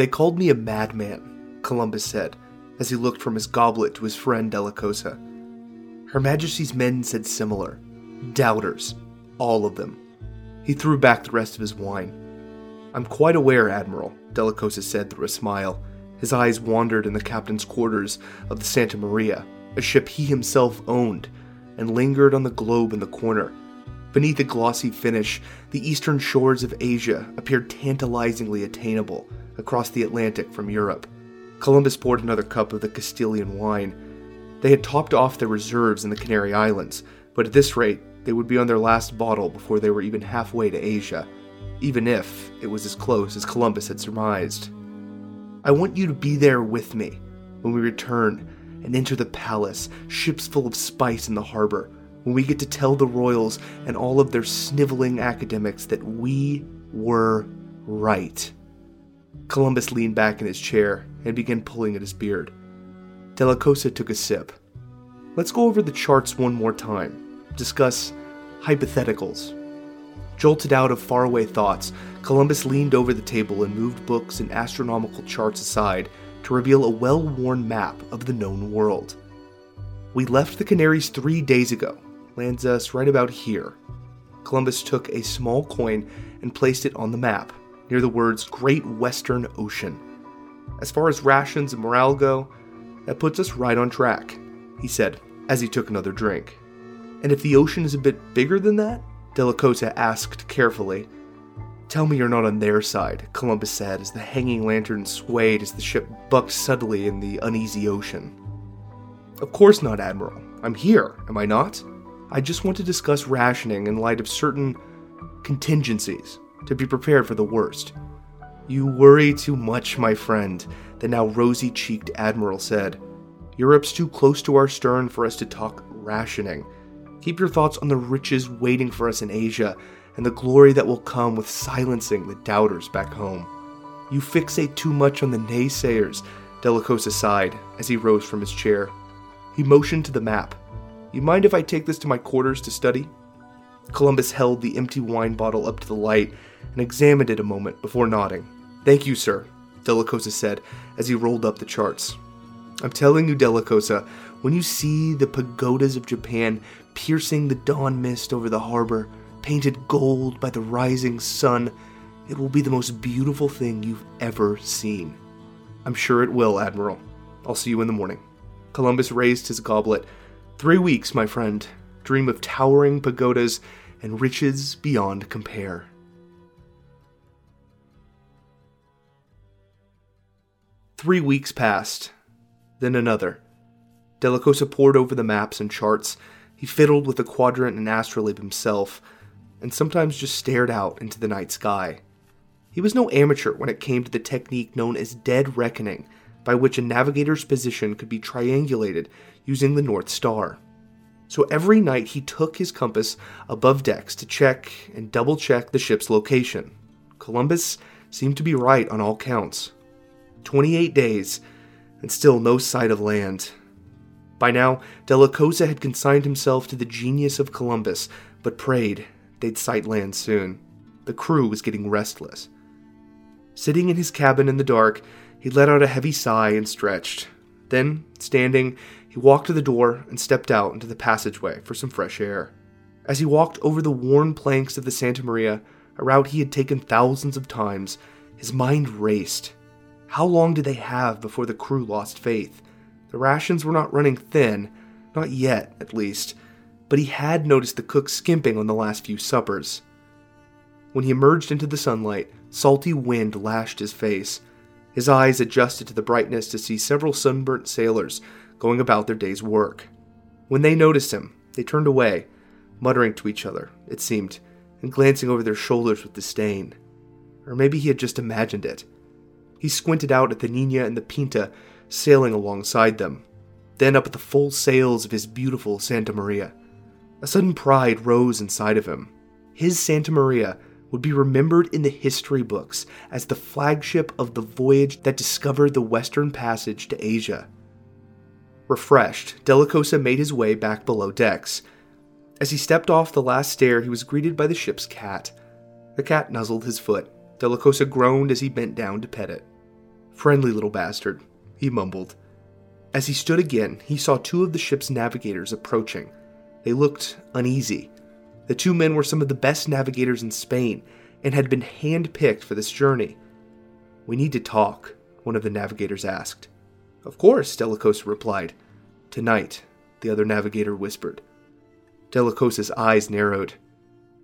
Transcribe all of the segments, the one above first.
They called me a madman, Columbus said, as he looked from his goblet to his friend Della Cosa. Her Majesty's men said similar. Doubters. All of them. He threw back the rest of his wine. I'm quite aware, Admiral, Della Cosa said through a smile. His eyes wandered in the captain's quarters of the Santa Maria, a ship he himself owned, and lingered on the globe in the corner. Beneath a glossy finish, the eastern shores of Asia appeared tantalizingly attainable across the Atlantic from Europe. Columbus poured another cup of the Castilian wine. They had topped off their reserves in the Canary Islands, but at this rate, they would be on their last bottle before they were even halfway to Asia, even if it was as close as Columbus had surmised. I want you to be there with me when we return and enter the palace, ships full of spice in the harbor, when we get to tell the royals and all of their sniveling academics that we were right. Columbus leaned back in his chair and began pulling at his beard. Della Cosa took a sip. Let's go over the charts one more time, discuss hypotheticals. Jolted out of faraway thoughts, Columbus leaned over the table and moved books and astronomical charts aside to reveal a well worn map of the known world. We left the Canaries three days ago, lands us right about here. Columbus took a small coin and placed it on the map, near the words Great Western Ocean. As far as rations and morale go, that puts us right on track, he said as he took another drink. And if the ocean is a bit bigger than that? Della Cosa asked carefully. Tell me you're not on their side, Columbus said as the hanging lantern swayed as the ship bucked suddenly in the uneasy ocean. Of course not, Admiral. I'm here, am I not? I just want to discuss rationing in light of certain contingencies to be prepared for the worst. You worry too much, my friend, the now rosy cheeked Admiral said. Europe's too close to our stern for us to talk rationing. Keep your thoughts on the riches waiting for us in Asia and the glory that will come with silencing the doubters back home. You fixate too much on the naysayers, Della Cosa sighed as he rose from his chair. He motioned to the map. You mind if I take this to my quarters to study? Columbus held the empty wine bottle up to the light and examined it a moment before nodding. Thank you, sir, Della Cosa said as he rolled up the charts. I'm telling you, Della Cosa, when you see the pagodas of Japan piercing the dawn mist over the harbor, painted gold by the rising sun, it will be the most beautiful thing you've ever seen. I'm sure it will, Admiral. I'll see you in the morning. Columbus raised his goblet. Three weeks, my friend. Dream of towering pagodas and riches beyond compare. Three weeks passed, then another. Della Cosa pored over the maps and charts. He fiddled with the quadrant and astrolabe himself, and sometimes just stared out into the night sky. He was no amateur when it came to the technique known as dead reckoning, by which a navigator's position could be triangulated using the North Star. So every night he took his compass above decks to check and double check the ship's location. Columbus seemed to be right on all counts. 28 days, and still no sight of land. By now, Della Cosa had consigned himself to the genius of Columbus, but prayed they'd sight land soon. The crew was getting restless. Sitting in his cabin in the dark, he let out a heavy sigh and stretched. Then, standing, he walked to the door and stepped out into the passageway for some fresh air. As he walked over the worn planks of the Santa Maria, a route he had taken thousands of times, his mind raced. How long did they have before the crew lost faith? The rations were not running thin, not yet, at least, but he had noticed the cook skimping on the last few suppers. When he emerged into the sunlight, salty wind lashed his face. His eyes adjusted to the brightness to see several sunburnt sailors going about their day's work. When they noticed him, they turned away, muttering to each other, it seemed, and glancing over their shoulders with disdain. Or maybe he had just imagined it. He squinted out at the Nina and the Pinta sailing alongside them, then up at the full sails of his beautiful Santa Maria. A sudden pride rose inside of him. His Santa Maria would be remembered in the history books as the flagship of the voyage that discovered the Western Passage to Asia. Refreshed, Della Cosa made his way back below decks. As he stepped off the last stair, he was greeted by the ship's cat. The cat nuzzled his foot. Della Cosa groaned as he bent down to pet it. Friendly little bastard, he mumbled. As he stood again, he saw two of the ship's navigators approaching. They looked uneasy. The two men were some of the best navigators in Spain and had been hand-picked for this journey. We need to talk, one of the navigators asked. Of course, Della Cosa replied. Tonight, the other navigator whispered. Delacosa's eyes narrowed.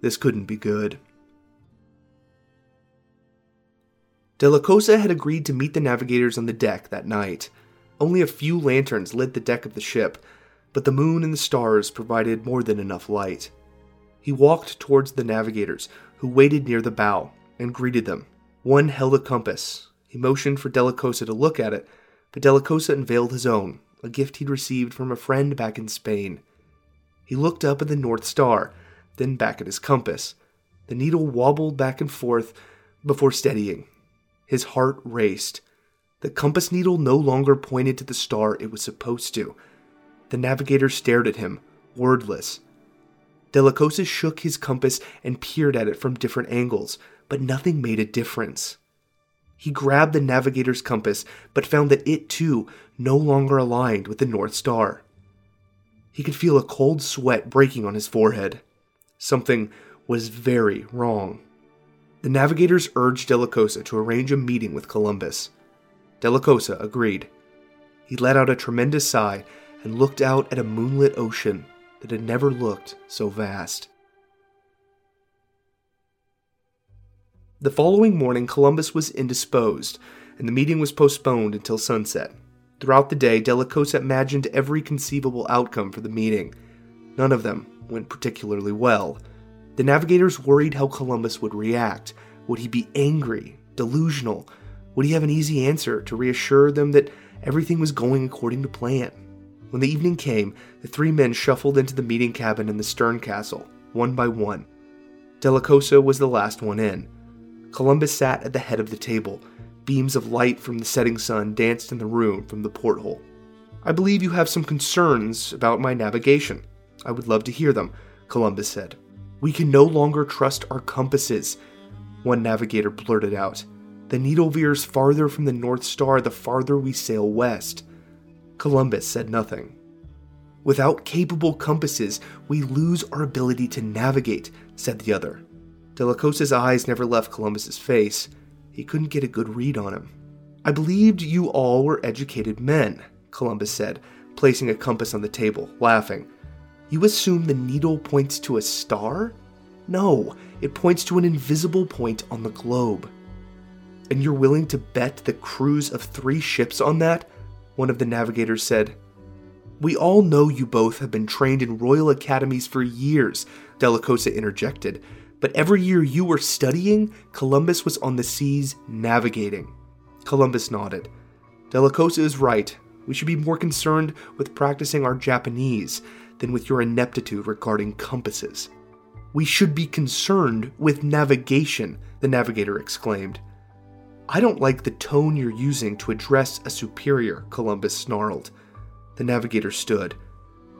This couldn't be good. Delacosa had agreed to meet the navigators on the deck that night. Only a few lanterns lit the deck of the ship, but the moon and the stars provided more than enough light. He walked towards the navigators, who waited near the bow, and greeted them. One held a compass. He motioned for Delacosa to look at it, but Delacosa unveiled his own, a gift he'd received from a friend back in Spain. He looked up at the North Star, then back at his compass. The needle wobbled back and forth before steadying. His heart raced. The compass needle no longer pointed to the star it was supposed to. The navigator stared at him, wordless. Delacosa shook his compass and peered at it from different angles, but nothing made a difference. He grabbed the navigator's compass, but found that it too no longer aligned with the North Star. He could feel a cold sweat breaking on his forehead. Something was very wrong. The navigators urged Delacosa to arrange a meeting with Columbus. Delacosa agreed. He let out a tremendous sigh and looked out at a moonlit ocean that had never looked so vast. The following morning, Columbus was indisposed, and the meeting was postponed until sunset. Throughout the day, Delacosa imagined every conceivable outcome for the meeting. None of them went particularly well. The navigators worried how Columbus would react. Would he be angry, delusional, would he have an easy answer to reassure them that everything was going according to plan? When the evening came, the three men shuffled into the meeting cabin in the stern castle, one by one. Delacosa was the last one in. Columbus sat at the head of the table. Beams of light from the setting sun danced in the room from the porthole. I believe you have some concerns about my navigation. I would love to hear them, Columbus said. We can no longer trust our compasses, one navigator blurted out. The needle veers farther from the North Star the farther we sail west. Columbus said nothing. Without capable compasses, we lose our ability to navigate, said the other. Delacosa's eyes never left Columbus's face. He couldn't get a good read on him. I believed you all were educated men, Columbus said, placing a compass on the table, laughing. You assume the needle points to a star? No, it points to an invisible point on the globe and you're willing to bet the crews of three ships on that? One of the navigators said. We all know you both have been trained in royal academies for years, Delacosa interjected. But every year you were studying, Columbus was on the seas navigating. Columbus nodded. Delacosa is right. We should be more concerned with practicing our Japanese than with your ineptitude regarding compasses. We should be concerned with navigation, the navigator exclaimed. I don't like the tone you're using to address a superior, Columbus snarled. The navigator stood.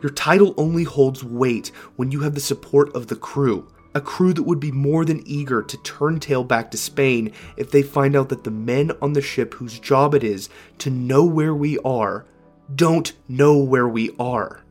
Your title only holds weight when you have the support of the crew, a crew that would be more than eager to turn tail back to Spain if they find out that the men on the ship whose job it is to know where we are don't know where we are.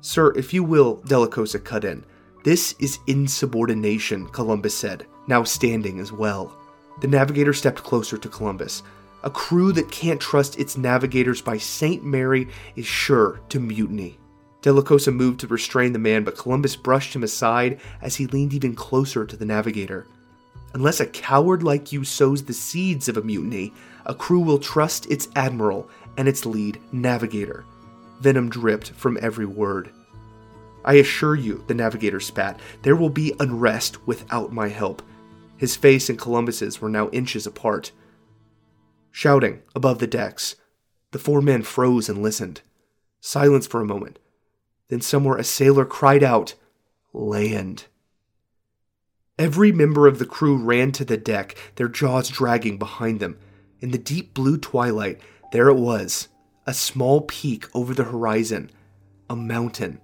Sir, if you will, Delacosa cut in. This is insubordination, Columbus said, now standing as well. The navigator stepped closer to Columbus. A crew that can't trust its navigators by St. Mary is sure to mutiny. Delacosa moved to restrain the man, but Columbus brushed him aside as he leaned even closer to the navigator. Unless a coward like you sows the seeds of a mutiny, a crew will trust its admiral and its lead navigator. Venom dripped from every word. I assure you, the navigator spat, there will be unrest without my help. His face and Columbus's were now inches apart. Shouting above the decks, the four men froze and listened. Silence for a moment. Then somewhere a sailor cried out, Land. Every member of the crew ran to the deck, their jaws dragging behind them. In the deep blue twilight, there it was, a small peak over the horizon, a mountain.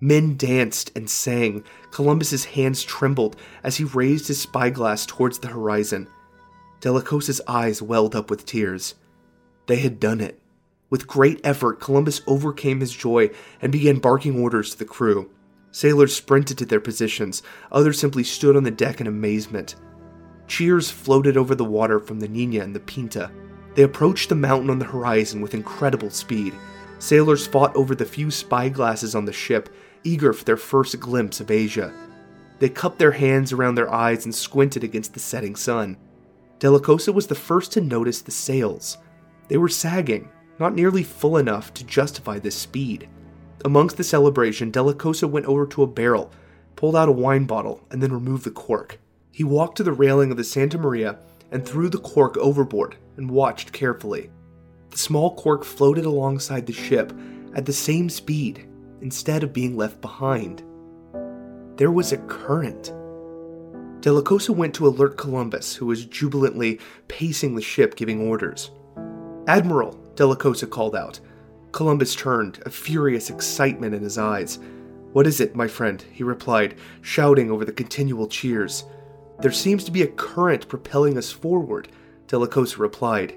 Men danced and sang. Columbus's hands trembled as he raised his spyglass towards the horizon. Delacosa's eyes welled up with tears. They had done it. With great effort, Columbus overcame his joy and began barking orders to the crew. Sailors sprinted to their positions, others simply stood on the deck in amazement. Cheers floated over the water from the Nina and the Pinta. They approached the mountain on the horizon with incredible speed. Sailors fought over the few spyglasses on the ship, eager for their first glimpse of Asia. They cupped their hands around their eyes and squinted against the setting sun. Delacosa was the first to notice the sails. They were sagging, not nearly full enough to justify this speed. Amongst the celebration, Delacosa went over to a barrel, pulled out a wine bottle, and then removed the cork. He walked to the railing of the Santa Maria and threw the cork overboard and watched carefully. The small cork floated alongside the ship at the same speed instead of being left behind. There was a current. Delacosa went to alert Columbus, who was jubilantly pacing the ship giving orders. Admiral, Delacosa called out. Columbus turned, a furious excitement in his eyes. What is it, my friend? he replied, shouting over the continual cheers. There seems to be a current propelling us forward, Delacosa replied.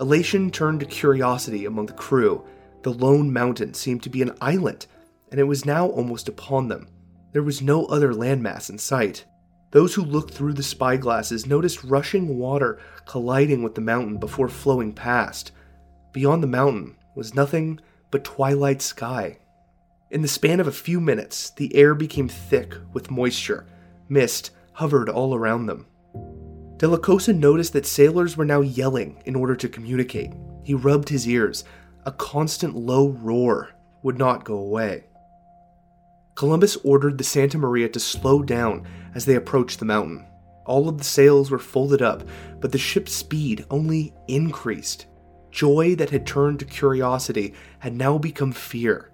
Elation turned to curiosity among the crew. The lone mountain seemed to be an island, and it was now almost upon them. There was no other landmass in sight. Those who looked through the spyglasses noticed rushing water colliding with the mountain before flowing past. Beyond the mountain was nothing but twilight sky. In the span of a few minutes, the air became thick with moisture. Mist hovered all around them. Delacosa noticed that sailors were now yelling in order to communicate. He rubbed his ears. A constant low roar would not go away. Columbus ordered the Santa Maria to slow down as they approached the mountain. All of the sails were folded up, but the ship's speed only increased. Joy that had turned to curiosity had now become fear.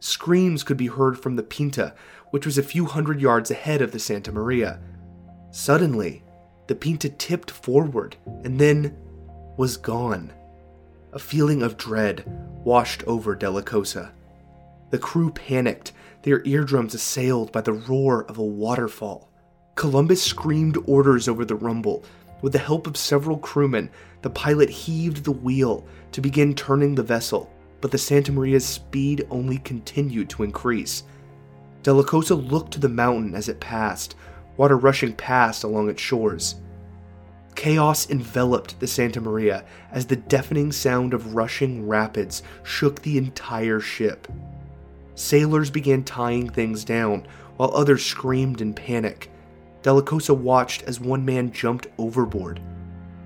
Screams could be heard from the Pinta, which was a few hundred yards ahead of the Santa Maria. Suddenly, the Pinta tipped forward and then was gone. A feeling of dread washed over Delacosa. The crew panicked, their eardrums assailed by the roar of a waterfall. Columbus screamed orders over the rumble. With the help of several crewmen, the pilot heaved the wheel to begin turning the vessel, but the Santa Maria's speed only continued to increase. Delacosa looked to the mountain as it passed, water rushing past along its shores. Chaos enveloped the Santa Maria as the deafening sound of rushing rapids shook the entire ship. Sailors began tying things down, while others screamed in panic. Delacosa watched as one man jumped overboard.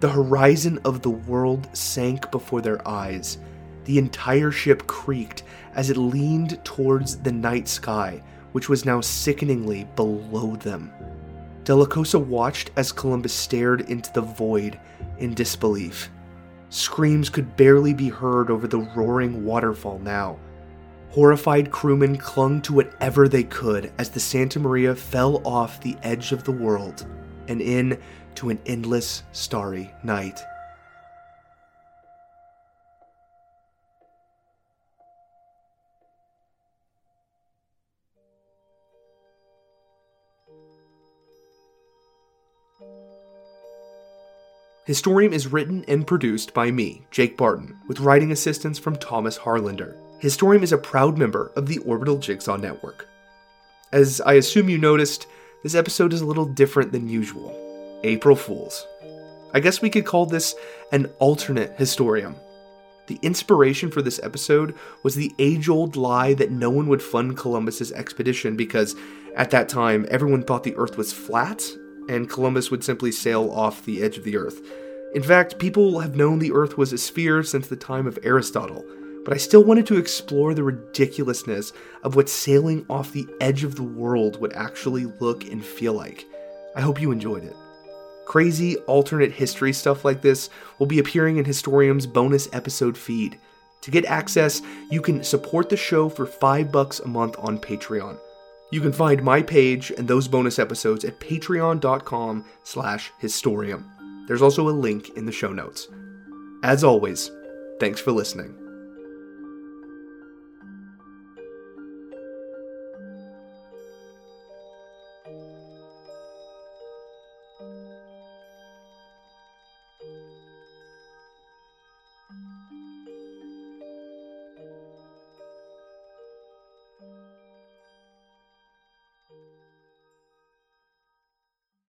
The horizon of the world sank before their eyes. The entire ship creaked as it leaned towards the night sky, which was now sickeningly below them. Delacosa watched as Columbus stared into the void in disbelief. Screams could barely be heard over the roaring waterfall now. Horrified crewmen clung to whatever they could as the Santa Maria fell off the edge of the world and in to an endless starry night. Historium is written and produced by me, Jake Barton, with writing assistance from Thomas Harlander. Historium is a proud member of the Orbital Jigsaw Network. As I assume you noticed, this episode is a little different than usual. April Fools. I guess we could call this an alternate Historium. The inspiration for this episode was the age old lie that no one would fund Columbus's expedition because at that time everyone thought the Earth was flat and Columbus would simply sail off the edge of the Earth. In fact, people have known the Earth was a sphere since the time of Aristotle, but I still wanted to explore the ridiculousness of what sailing off the edge of the world would actually look and feel like. I hope you enjoyed it. Crazy alternate history stuff like this will be appearing in Historium's bonus episode feed. To get access, you can support the show for 5 bucks a month on Patreon. You can find my page and those bonus episodes at patreon.com slash historium. There's also a link in the show notes. As always, thanks for listening.